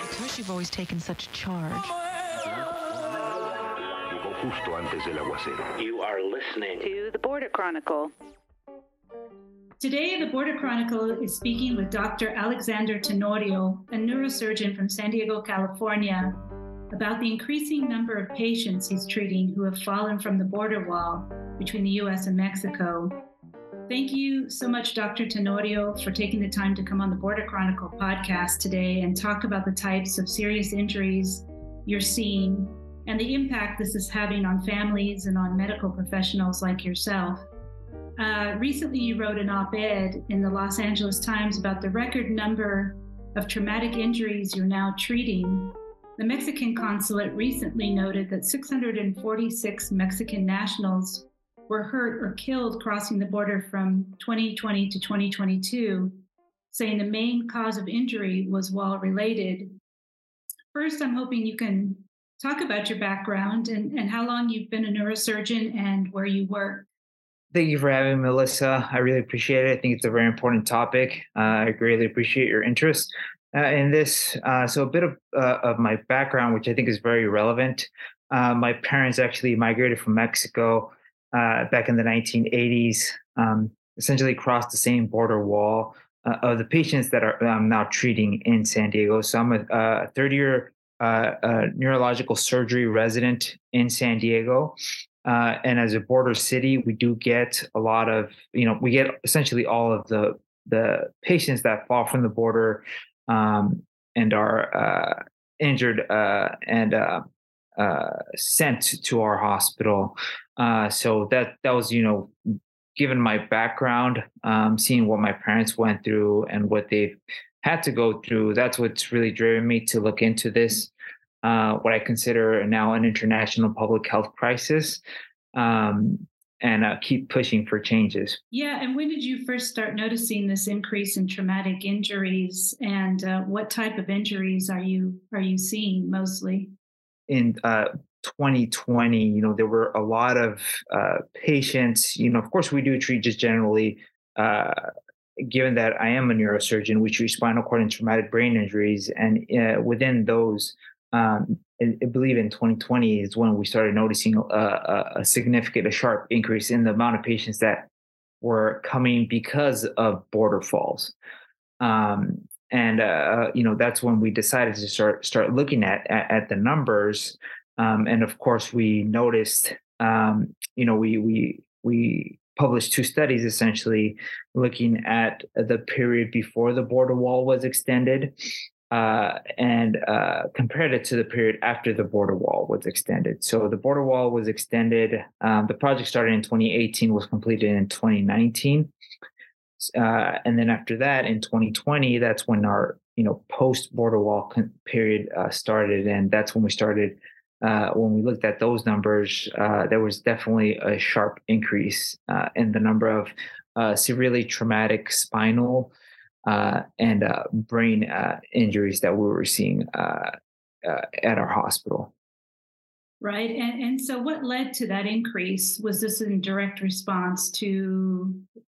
Because you've always taken such charge. justo antes del aguacero. You are listening to the Border Chronicle. Today, the Border Chronicle is speaking with Dr. Alexander Tenorio, a neurosurgeon from San Diego, California, about the increasing number of patients he's treating who have fallen from the border wall between the US and Mexico. Thank you so much, Dr. Tenorio, for taking the time to come on the Border Chronicle podcast today and talk about the types of serious injuries you're seeing and the impact this is having on families and on medical professionals like yourself. Uh, recently, you wrote an op ed in the Los Angeles Times about the record number of traumatic injuries you're now treating. The Mexican consulate recently noted that 646 Mexican nationals were hurt or killed crossing the border from 2020 to 2022, saying the main cause of injury was wall related. First, I'm hoping you can talk about your background and, and how long you've been a neurosurgeon and where you work. Thank you for having me, Melissa. I really appreciate it. I think it's a very important topic. Uh, I greatly appreciate your interest uh, in this. Uh, so, a bit of, uh, of my background, which I think is very relevant. Uh, my parents actually migrated from Mexico uh, back in the 1980s, um, essentially crossed the same border wall of the patients that are, I'm now treating in San Diego. So, I'm a third year uh, a neurological surgery resident in San Diego. Uh, and as a border city, we do get a lot of, you know, we get essentially all of the the patients that fall from the border um, and are uh, injured uh, and uh, uh, sent to our hospital. so that that was, you know, given my background, um, seeing what my parents went through and what they've had to go through. That's what's really driven me to look into this, uh, what I consider now an international public health crisis, um, and uh, keep pushing for changes. Yeah, and when did you first start noticing this increase in traumatic injuries, and uh, what type of injuries are you are you seeing mostly? In 2020, uh, you know, there were a lot of uh, patients. You know, of course, we do treat just generally uh, given that I am a neurosurgeon, we treat spinal cord and traumatic brain injuries, and uh, within those, um, I, I, believe in 2020 is when we started noticing a, a, a, significant, a sharp increase in the amount of patients that were coming because of border falls. Um, and uh, you know that's when we decided to start start looking at at, at the numbers. Um, and of course, we noticed, um, you know, we we we published two studies essentially looking at the period before the border wall was extended uh, and uh, compared it to the period after the border wall was extended. So the border wall was extended. Um, the project started in 2018, was completed in 2019, uh, and then after that, in 2020, that's when our you know post border wall period uh, started, and that's when we started uh, when we looked at those numbers, uh, there was definitely a sharp increase uh, in the number of uh, severely traumatic spinal and brain injuries that we were seeing at our hospital. Right. And, and so, what led to that increase? Was this in direct response to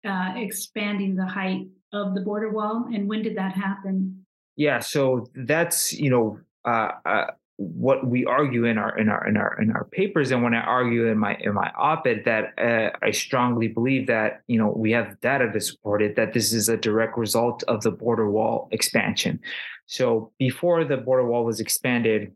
expanding the height of the border wall? And when did that happen? Yeah. So, that's, you know, uh, what we argue in our in our in our in our papers and when I argue in my in my op-ed that uh, I strongly believe that you know we have data to support it that this is a direct result of the border wall expansion. So before the border wall was expanded,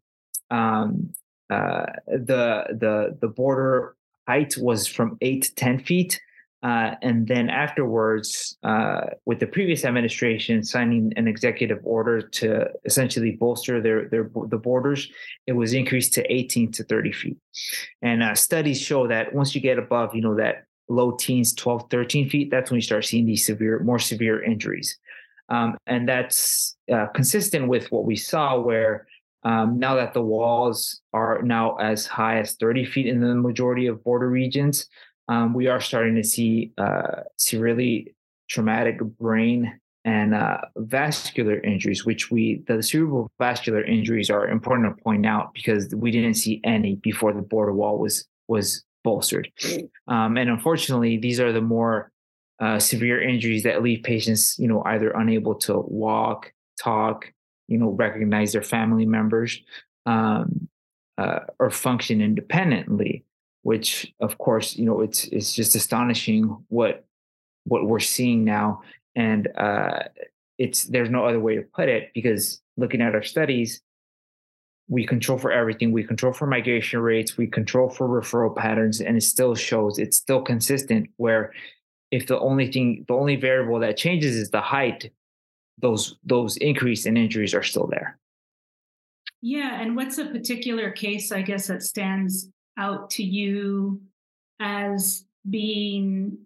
um, uh, the the the border height was from eight to ten feet. Uh, and then afterwards, uh, with the previous administration signing an executive order to essentially bolster their, their the borders, it was increased to 18 to 30 feet. And uh, studies show that once you get above, you know, that low teens, 12, 13 feet, that's when you start seeing these severe, more severe injuries. Um, and that's uh, consistent with what we saw, where um, now that the walls are now as high as 30 feet in the majority of border regions, um, we are starting to see uh, severely traumatic brain and uh, vascular injuries, which we the cerebral vascular injuries are important to point out because we didn't see any before the border wall was was bolstered, um, and unfortunately, these are the more uh, severe injuries that leave patients, you know, either unable to walk, talk, you know, recognize their family members, um, uh, or function independently. Which, of course, you know, it's it's just astonishing what what we're seeing now, and uh, it's there's no other way to put it because looking at our studies, we control for everything. We control for migration rates, we control for referral patterns, and it still shows it's still consistent. Where if the only thing, the only variable that changes is the height, those those increase in injuries are still there. Yeah, and what's a particular case, I guess, that stands out to you as being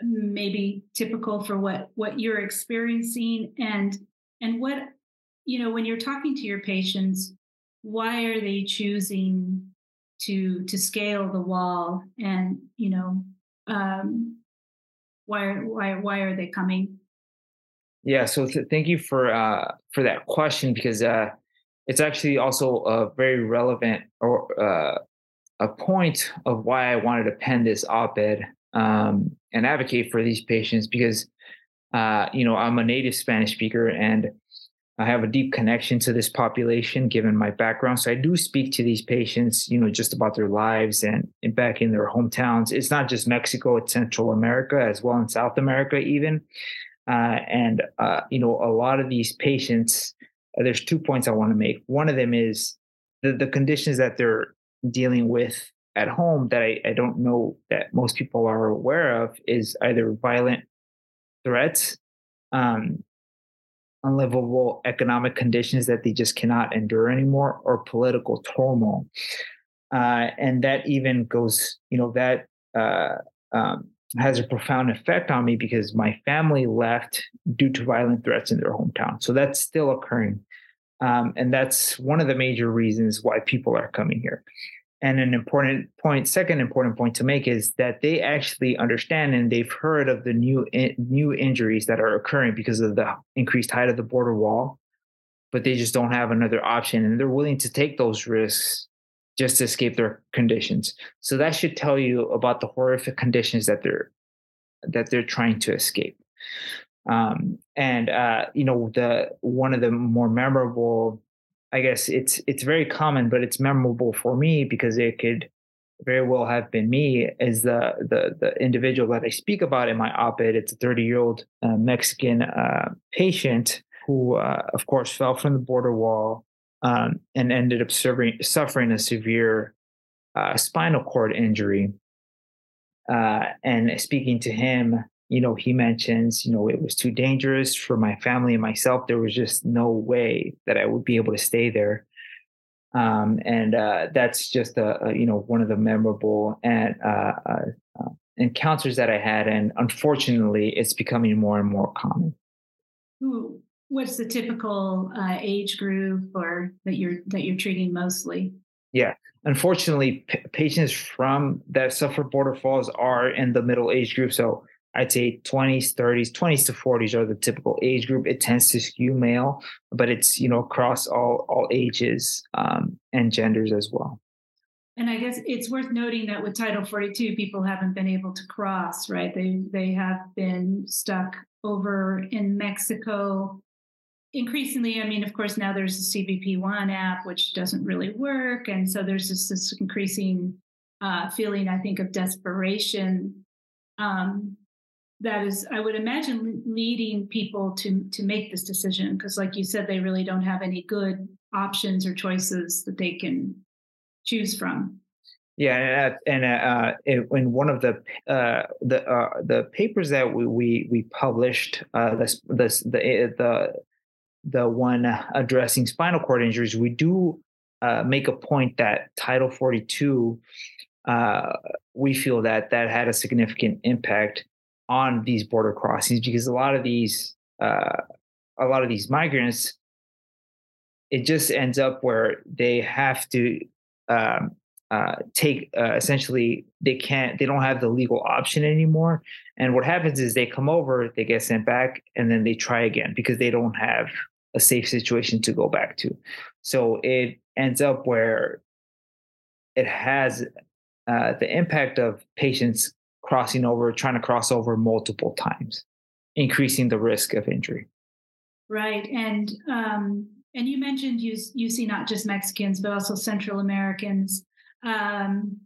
maybe typical for what what you're experiencing and and what you know when you're talking to your patients why are they choosing to to scale the wall and you know um why why why are they coming? Yeah so th- thank you for uh for that question because uh it's actually also a very relevant or uh a point of why I wanted to pen this op-ed um, and advocate for these patients because uh, you know I'm a native Spanish speaker and I have a deep connection to this population given my background. So I do speak to these patients, you know, just about their lives and, and back in their hometowns. It's not just Mexico; it's Central America as well, in South America even. Uh, and uh, you know, a lot of these patients. Uh, there's two points I want to make. One of them is the, the conditions that they're dealing with at home that I, I don't know that most people are aware of is either violent threats, um, unlivable economic conditions that they just cannot endure anymore, or political turmoil. Uh, and that even goes, you know, that uh, um, has a profound effect on me because my family left due to violent threats in their hometown. So that's still occurring. Um, and that's one of the major reasons why people are coming here. And an important point, second important point to make is that they actually understand and they've heard of the new in, new injuries that are occurring because of the increased height of the border wall, but they just don't have another option, and they're willing to take those risks just to escape their conditions. So that should tell you about the horrific conditions that they're that they're trying to escape. Um, and uh, you know, the one of the more memorable, I guess it's it's very common, but it's memorable for me because it could very well have been me as the the the individual that I speak about in my op-ed. It's a 30 year old uh, Mexican uh, patient who, uh, of course, fell from the border wall um, and ended up suffering suffering a severe uh, spinal cord injury. Uh, and speaking to him, you know, he mentions, you know, it was too dangerous for my family and myself. There was just no way that I would be able to stay there. Um, and uh, that's just a, a, you know one of the memorable and uh, uh, uh encounters that I had, and unfortunately, it's becoming more and more common. What's the typical uh, age group, or that you're that you're treating mostly? Yeah, unfortunately, p- patients from that suffer border falls are in the middle age group. So I'd say 20s, 30s, 20s to 40s are the typical age group. It tends to skew male, but it's you know across all all ages um, and genders as well. And I guess it's worth noting that with Title 42, people haven't been able to cross, right? They they have been stuck over in Mexico. Increasingly, I mean, of course, now there's the CBP One app, which doesn't really work, and so there's this, this increasing uh, feeling, I think, of desperation um, that is i would imagine leading people to to make this decision because like you said they really don't have any good options or choices that they can choose from. Yeah and, uh, in one of the uh, the uh, the papers that we we, we published uh, this this the eh, the the one addressing spinal cord injuries we do uh, make a point that title 42 uh, we feel that that had a significant impact on these border crossings because a lot of these uh, a lot of these migrants it just ends up where they have to um, uh, take uh, essentially they can't they don't have the legal option anymore. And what happens is they come over they get sent back and then they try again because they don't have a safe situation to go back to. So it ends up where it has uh, the impact of patients crossing over, trying to cross over multiple times, increasing the risk of injury. Right, and um, and you mentioned you you see not just Mexicans but also Central Americans. Um,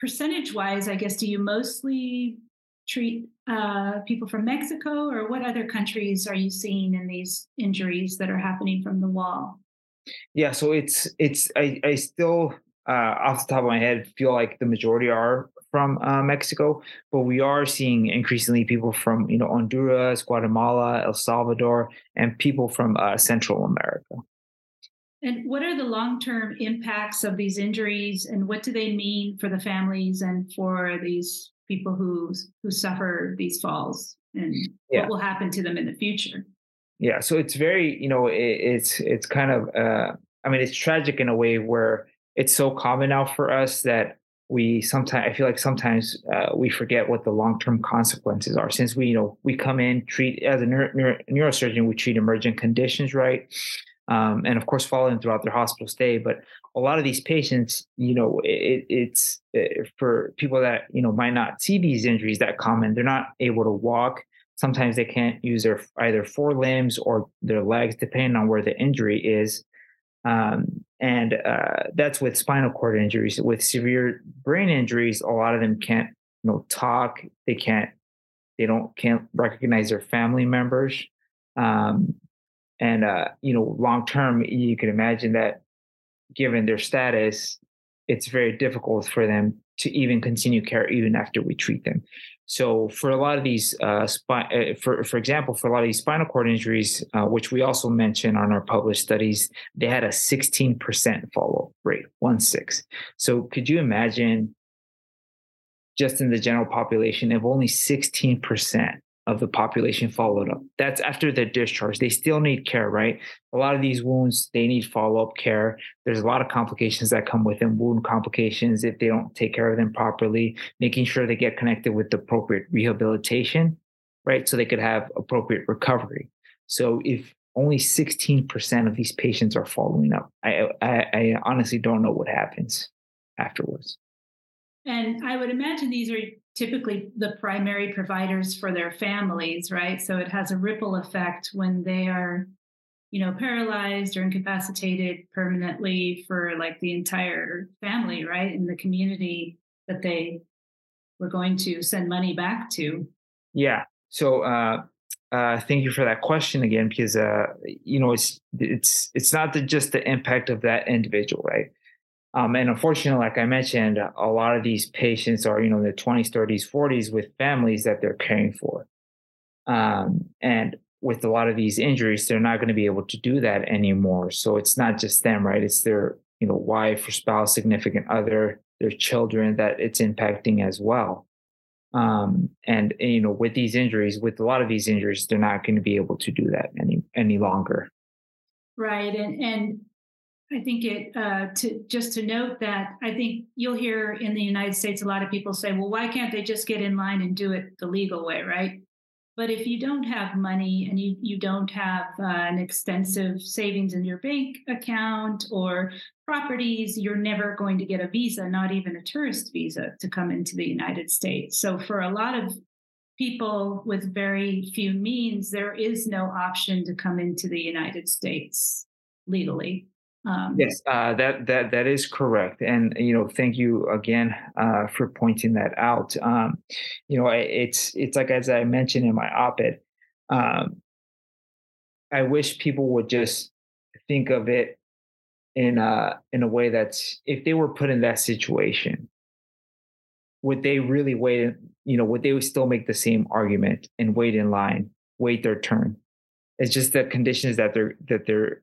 percentage wise, I guess, do you mostly treat uh, people from Mexico, or what other countries are you seeing in these injuries that are happening from the wall? Yeah, so it's it's I I still uh, off the top of my head feel like the majority are from uh, Mexico, but we are seeing increasingly people from you know Honduras, Guatemala, El Salvador, and people from uh, Central America. And what are the long-term impacts of these injuries, and what do they mean for the families and for these people who who suffer these falls, and yeah. what will happen to them in the future? Yeah, so it's very you know it, it's it's kind of uh, I mean it's tragic in a way where it's so common now for us that we sometimes I feel like sometimes uh, we forget what the long term consequences are. Since we you know we come in treat as a neuro, neuro, neurosurgeon, we treat emergent conditions, right? Um, and of course follow them throughout their hospital stay. But a lot of these patients, you know, it, it's it, uh, for people that you know might not see these injuries that common. They're not able to walk. Sometimes they can't use their either forelimbs or their legs, depending on where the injury is. Um, and uh, that's with spinal cord injuries. With severe brain injuries, a lot of them can't, you know, talk. They can't, they don't can't recognize their family members. Um, and uh, you know, long term, you can imagine that, given their status, it's very difficult for them to even continue care even after we treat them. So for a lot of these, uh, uh, for for example, for a lot of these spinal cord injuries, uh, which we also mentioned on our published studies, they had a 16% follow rate, one six. So could you imagine, just in the general population, if only 16% of the population followed up. That's after the discharge. They still need care, right? A lot of these wounds, they need follow up care. There's a lot of complications that come with them, wound complications if they don't take care of them properly, making sure they get connected with the appropriate rehabilitation, right? So they could have appropriate recovery. So if only 16% of these patients are following up, I, I, I honestly don't know what happens afterwards. And I would imagine these are typically the primary providers for their families, right? So it has a ripple effect when they are, you know, paralyzed or incapacitated permanently for like the entire family, right? In the community that they were going to send money back to. Yeah. So uh uh, thank you for that question again, because uh, you know it's it's it's not the, just the impact of that individual, right? Um, and unfortunately, like I mentioned, a lot of these patients are, you know, in their 20s, 30s, 40s with families that they're caring for. Um, and with a lot of these injuries, they're not going to be able to do that anymore. So it's not just them, right? It's their, you know, wife or spouse, significant other, their children that it's impacting as well. Um, and, and you know, with these injuries, with a lot of these injuries, they're not going to be able to do that any any longer. Right, and and I think it uh, to just to note that I think you'll hear in the United States a lot of people say, "Well, why can't they just get in line and do it the legal way, right?" But if you don't have money and you you don't have uh, an extensive savings in your bank account or properties, you're never going to get a visa, not even a tourist visa, to come into the United States. So for a lot of people with very few means, there is no option to come into the United States legally. Um, yes, uh, that that that is correct, and you know, thank you again uh, for pointing that out. Um, you know, it's it's like as I mentioned in my op-ed, um, I wish people would just think of it in a in a way that's if they were put in that situation, would they really wait? You know, would they still make the same argument and wait in line, wait their turn? It's just the conditions that they're that they're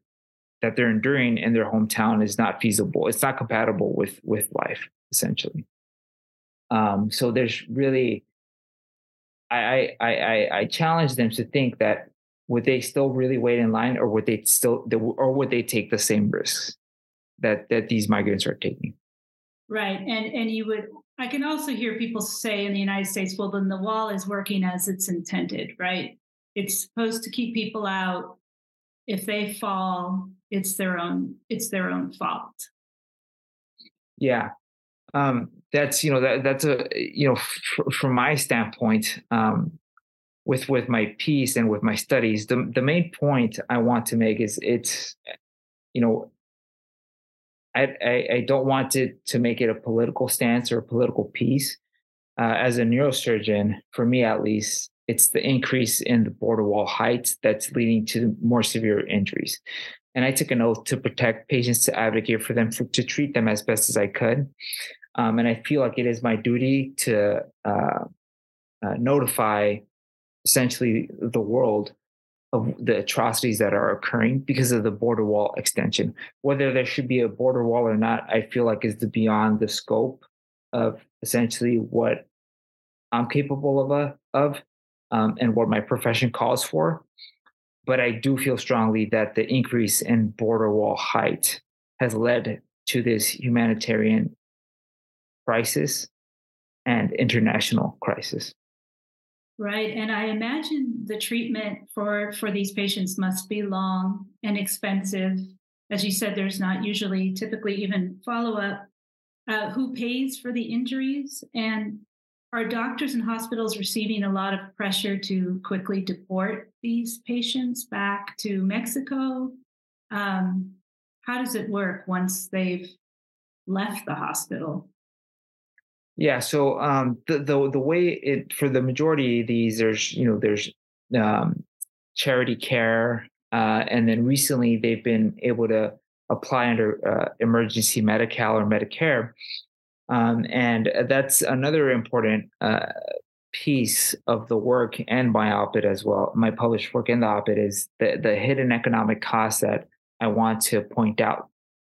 that they're enduring in their hometown is not feasible. It's not compatible with with life, essentially. Um, so there's really, I, I I I challenge them to think that would they still really wait in line, or would they still, or would they take the same risks that that these migrants are taking? Right, and and you would. I can also hear people say in the United States, well, then the wall is working as it's intended, right? It's supposed to keep people out. If they fall, it's their own it's their own fault yeah Um, that's you know that that's a you know f- from my standpoint, um, with with my piece and with my studies, the the main point I want to make is it's you know I, I, I don't want it to make it a political stance or a political piece. Uh, as a neurosurgeon, for me at least, it's the increase in the border wall height that's leading to more severe injuries. And I took an oath to protect patients, to advocate for them, for, to treat them as best as I could. Um, and I feel like it is my duty to uh, uh, notify essentially the world of the atrocities that are occurring because of the border wall extension. Whether there should be a border wall or not, I feel like is the beyond the scope of essentially what I'm capable of, a, of um, and what my profession calls for. But I do feel strongly that the increase in border wall height has led to this humanitarian crisis and international crisis. Right. And I imagine the treatment for, for these patients must be long and expensive. As you said, there's not usually typically even follow up. Uh, who pays for the injuries? And are doctors and hospitals receiving a lot of pressure to quickly deport these patients back to Mexico? Um, how does it work once they've left the hospital? Yeah. So um, the the the way it for the majority of these, there's you know there's um, charity care, uh, and then recently they've been able to apply under uh, emergency Medi-Cal or Medicare, um, and that's another important uh, piece of the work and my op-ed as well. My published work in the op-ed is the the hidden economic costs that I want to point out.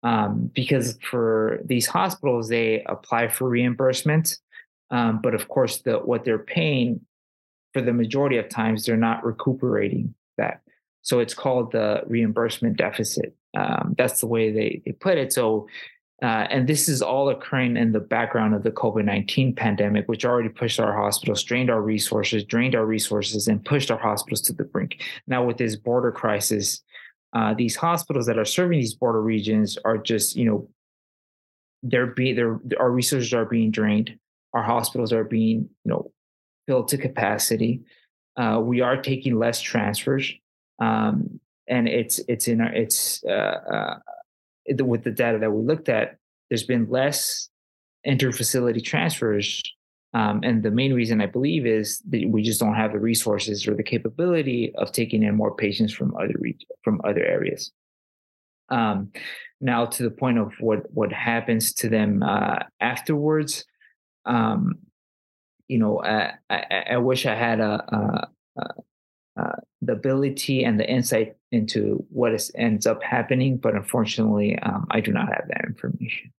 Um, because for these hospitals they apply for reimbursement um, but of course the what they're paying for the majority of times they're not recuperating that. So it's called the reimbursement deficit. Um, that's the way they, they put it. So uh, and this is all occurring in the background of the COVID 19 pandemic, which already pushed our hospitals, strained our resources, drained our resources, and pushed our hospitals to the brink. Now, with this border crisis, uh, these hospitals that are serving these border regions are just you know they're being they're our resources are being drained our hospitals are being you know filled to capacity uh, we are taking less transfers um, and it's it's in our it's uh, uh with the data that we looked at there's been less interfacility transfers um, and the main reason I believe is that we just don't have the resources or the capability of taking in more patients from other from other areas. Um, now, to the point of what what happens to them uh, afterwards, um, you know, I, I, I, wish I had a, a, a, the ability and the insight into what is, ends up happening, but unfortunately, um, I do not have that information.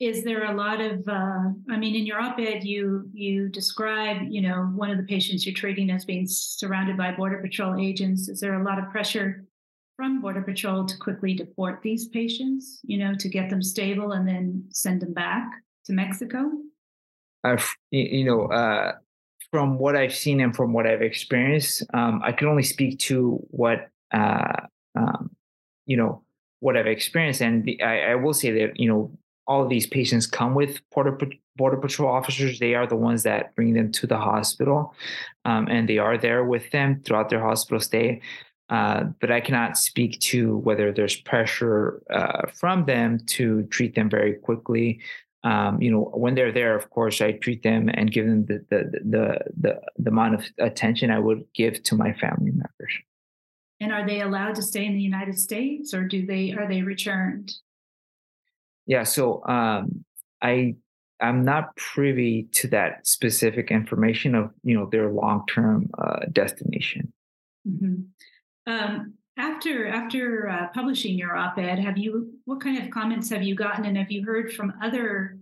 Is there a lot of uh, i mean in your op-ed you you describe you know one of the patients you're treating as being surrounded by border patrol agents. Is there a lot of pressure from border patrol to quickly deport these patients you know to get them stable and then send them back to mexico? Uh, you know uh, from what i've seen and from what i've experienced um, i can only speak to what uh, um, you know what i've experienced and the, I, I will say that you know all of these patients come with border border patrol officers. They are the ones that bring them to the hospital, um, and they are there with them throughout their hospital stay. Uh, but I cannot speak to whether there's pressure uh, from them to treat them very quickly. Um, you know, when they're there, of course, I treat them and give them the the the the, the amount of attention I would give to my family members. And are they allowed to stay in the United States, or do they are they returned? Yeah, so um, I I'm not privy to that specific information of you know their long term uh, destination. Mm-hmm. Um, after after uh, publishing your op-ed, have you what kind of comments have you gotten, and have you heard from other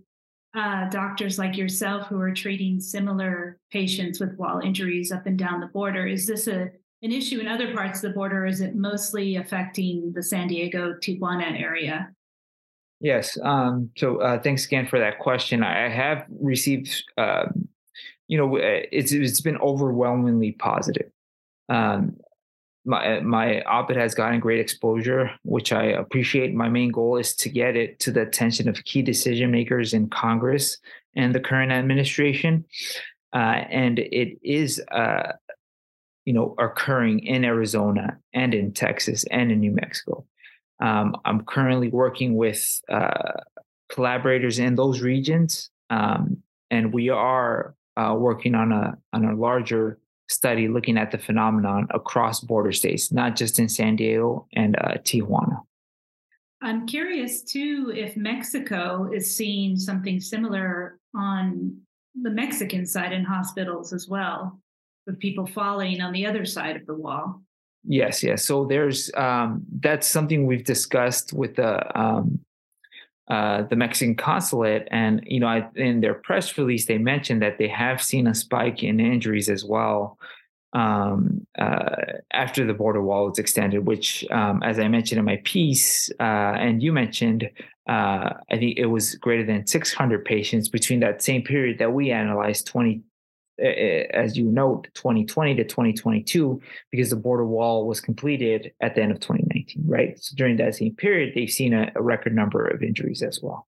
uh, doctors like yourself who are treating similar patients with wall injuries up and down the border? Is this a an issue in other parts of the border? Or is it mostly affecting the San Diego Tijuana area? Yes. Um, so uh, thanks again for that question. I have received, uh, you know, it's it's been overwhelmingly positive. Um, my my op-ed has gotten great exposure, which I appreciate. My main goal is to get it to the attention of key decision makers in Congress and the current administration, uh, and it is, uh, you know, occurring in Arizona and in Texas and in New Mexico. Um, I'm currently working with uh, collaborators in those regions, um, and we are uh, working on a on a larger study looking at the phenomenon across border states, not just in San Diego and uh, Tijuana. I'm curious too if Mexico is seeing something similar on the Mexican side in hospitals as well, with people falling on the other side of the wall. Yes, yes. So there's um, that's something we've discussed with the um, uh, the Mexican consulate, and you know, I, in their press release, they mentioned that they have seen a spike in injuries as well um, uh, after the border wall was extended. Which, um, as I mentioned in my piece, uh, and you mentioned, uh, I think it was greater than 600 patients between that same period that we analyzed, 20 as you note, 2020 to 2022, because the border wall was completed at the end of 2019, right? So during that same period, they've seen a, a record number of injuries as well.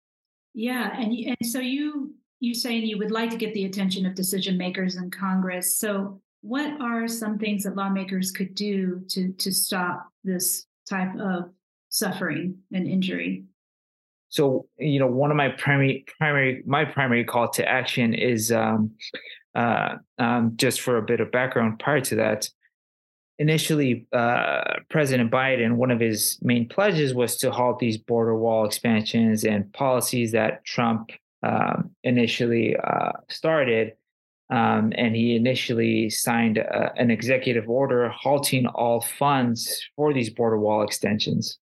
Yeah, and and so you you saying you would like to get the attention of decision makers in Congress. So what are some things that lawmakers could do to to stop this type of suffering and injury? So you know, one of my primary primary my primary call to action is um, uh, um, just for a bit of background prior to that, initially, uh, President Biden, one of his main pledges was to halt these border wall expansions and policies that Trump um, initially uh, started. Um, and he initially signed uh, an executive order halting all funds for these border wall extensions.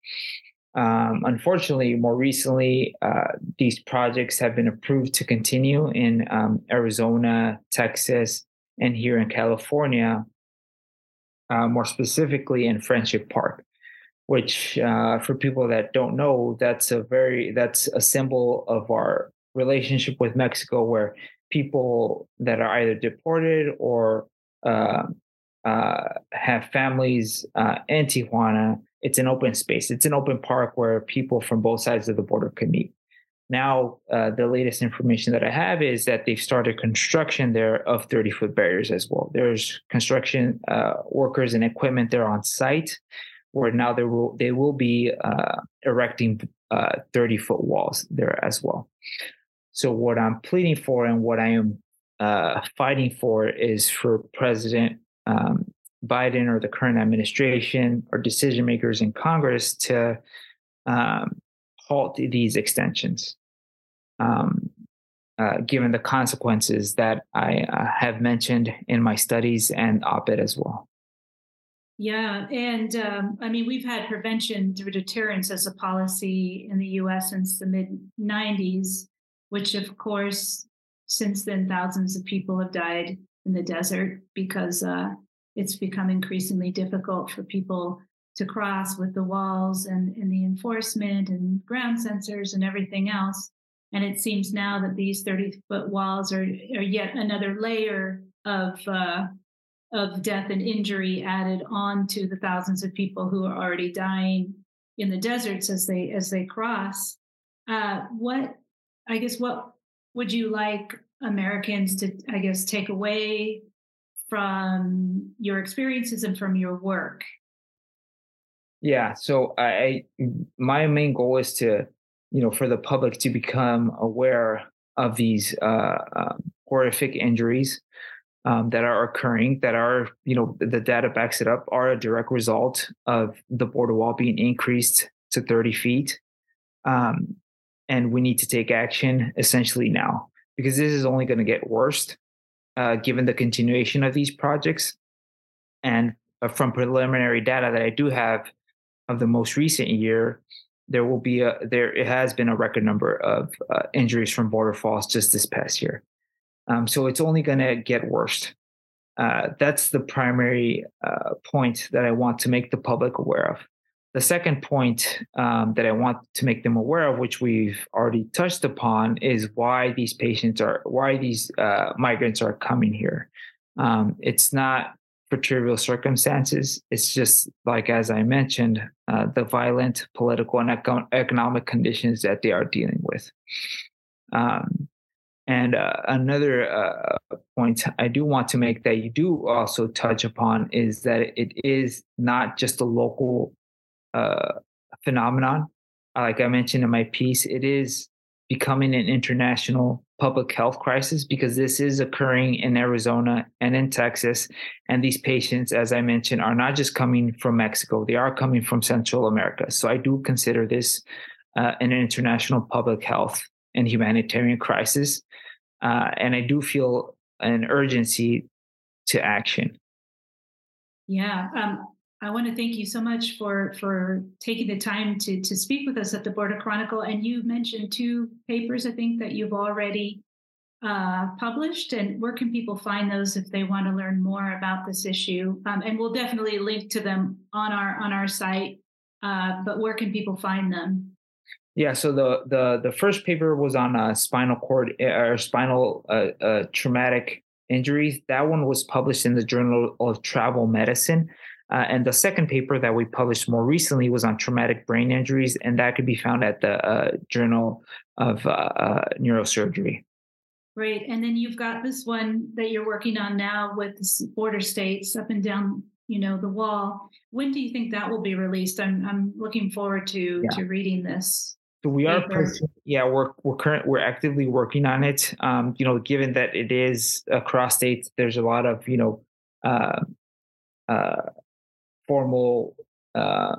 Um, unfortunately, more recently, uh, these projects have been approved to continue in um, Arizona, Texas, and here in California, uh, more specifically in Friendship Park, which, uh, for people that don't know, that's a very that's a symbol of our relationship with Mexico, where people that are either deported or uh, have families uh, in Tijuana it's an open space. It's an open park where people from both sides of the border can meet. Now, uh, the latest information that I have is that they've started construction there of 30 foot barriers as well. There's construction uh, workers and equipment there on site, where now they will they will be uh, erecting uh, 30 foot walls there as well. So, what I'm pleading for and what I am uh, fighting for is for President um, Biden or the current administration or decision makers in Congress to um, halt these extensions, um, uh, given the consequences that I uh, have mentioned in my studies and op ed as well. Yeah. And um, I mean, we've had prevention through deterrence as a policy in the US since the mid 90s, which, of course, since then, thousands of people have died in the desert because uh, it's become increasingly difficult for people to cross with the walls and, and the enforcement and ground sensors and everything else. And it seems now that these 30 foot walls are, are yet another layer of, uh, of death and injury added on to the thousands of people who are already dying in the deserts as they as they cross. Uh, what I guess what would you like Americans to I guess take away from your experiences and from your work? Yeah, so I my main goal is to you know for the public to become aware of these uh, uh, horrific injuries um, that are occurring that are you know the data backs it up are a direct result of the border wall being increased to 30 feet um, and we need to take action essentially now because this is only going to get worse uh, given the continuation of these projects. And uh, from preliminary data that I do have of the most recent year, there will be a there it has been a record number of uh, injuries from border falls just this past year. Um, so it's only going to get worse. Uh, that's the primary uh, point that I want to make the public aware of. The second point um, that I want to make them aware of, which we've already touched upon, is why these patients are, why these uh, migrants are coming here. Um, it's not for trivial circumstances. It's just like, as I mentioned, uh, the violent political and eco- economic conditions that they are dealing with. Um, and uh, another uh, point I do want to make that you do also touch upon is that it is not just a local uh, phenomenon. Like I mentioned in my piece, it is becoming an international public health crisis because this is occurring in Arizona and in Texas. And these patients, as I mentioned, are not just coming from Mexico, they are coming from Central America. So I do consider this uh, an international public health and humanitarian crisis. Uh, and I do feel an urgency to action. Yeah, um, I want to thank you so much for for taking the time to to speak with us at the Border Chronicle. And you mentioned two papers, I think, that you've already uh, published. And where can people find those if they want to learn more about this issue? Um, and we'll definitely link to them on our on our site. Uh, but where can people find them? Yeah, so the the the first paper was on uh, spinal cord eh, or spinal uh, uh, traumatic injuries. That one was published in the Journal of Travel Medicine. Uh, and the second paper that we published more recently was on traumatic brain injuries, and that could be found at the uh, Journal of uh, uh Neurosurgery. Great. And then you've got this one that you're working on now with the border states up and down, you know, the wall. When do you think that will be released? I'm I'm looking forward to yeah. to reading this. So we are, yeah, we're we're current we're actively working on it. Um, you know, given that it is across states, there's a lot of you know, uh, uh, formal uh,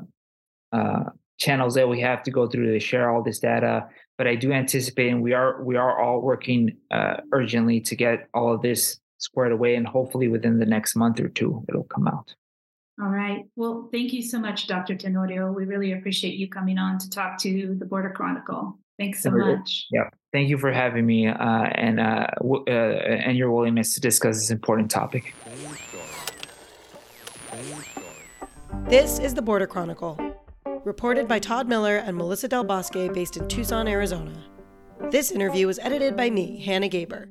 uh, channels that we have to go through to share all this data. But I do anticipate, and we are we are all working uh, urgently to get all of this squared away, and hopefully within the next month or two, it'll come out. All right. Well, thank you so much, Dr. Tenorio. We really appreciate you coming on to talk to the Border Chronicle. Thanks so much. Yeah. Thank you for having me uh, and uh, w- uh, and your willingness to discuss this important topic. This is the Border Chronicle, reported by Todd Miller and Melissa Del Bosque, based in Tucson, Arizona. This interview was edited by me, Hannah Gaber.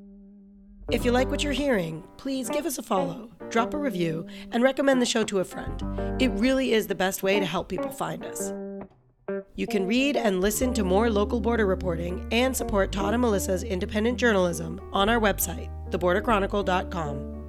If you like what you're hearing, please give us a follow, drop a review, and recommend the show to a friend. It really is the best way to help people find us. You can read and listen to more local border reporting and support Todd and Melissa's independent journalism on our website, theborderchronicle.com.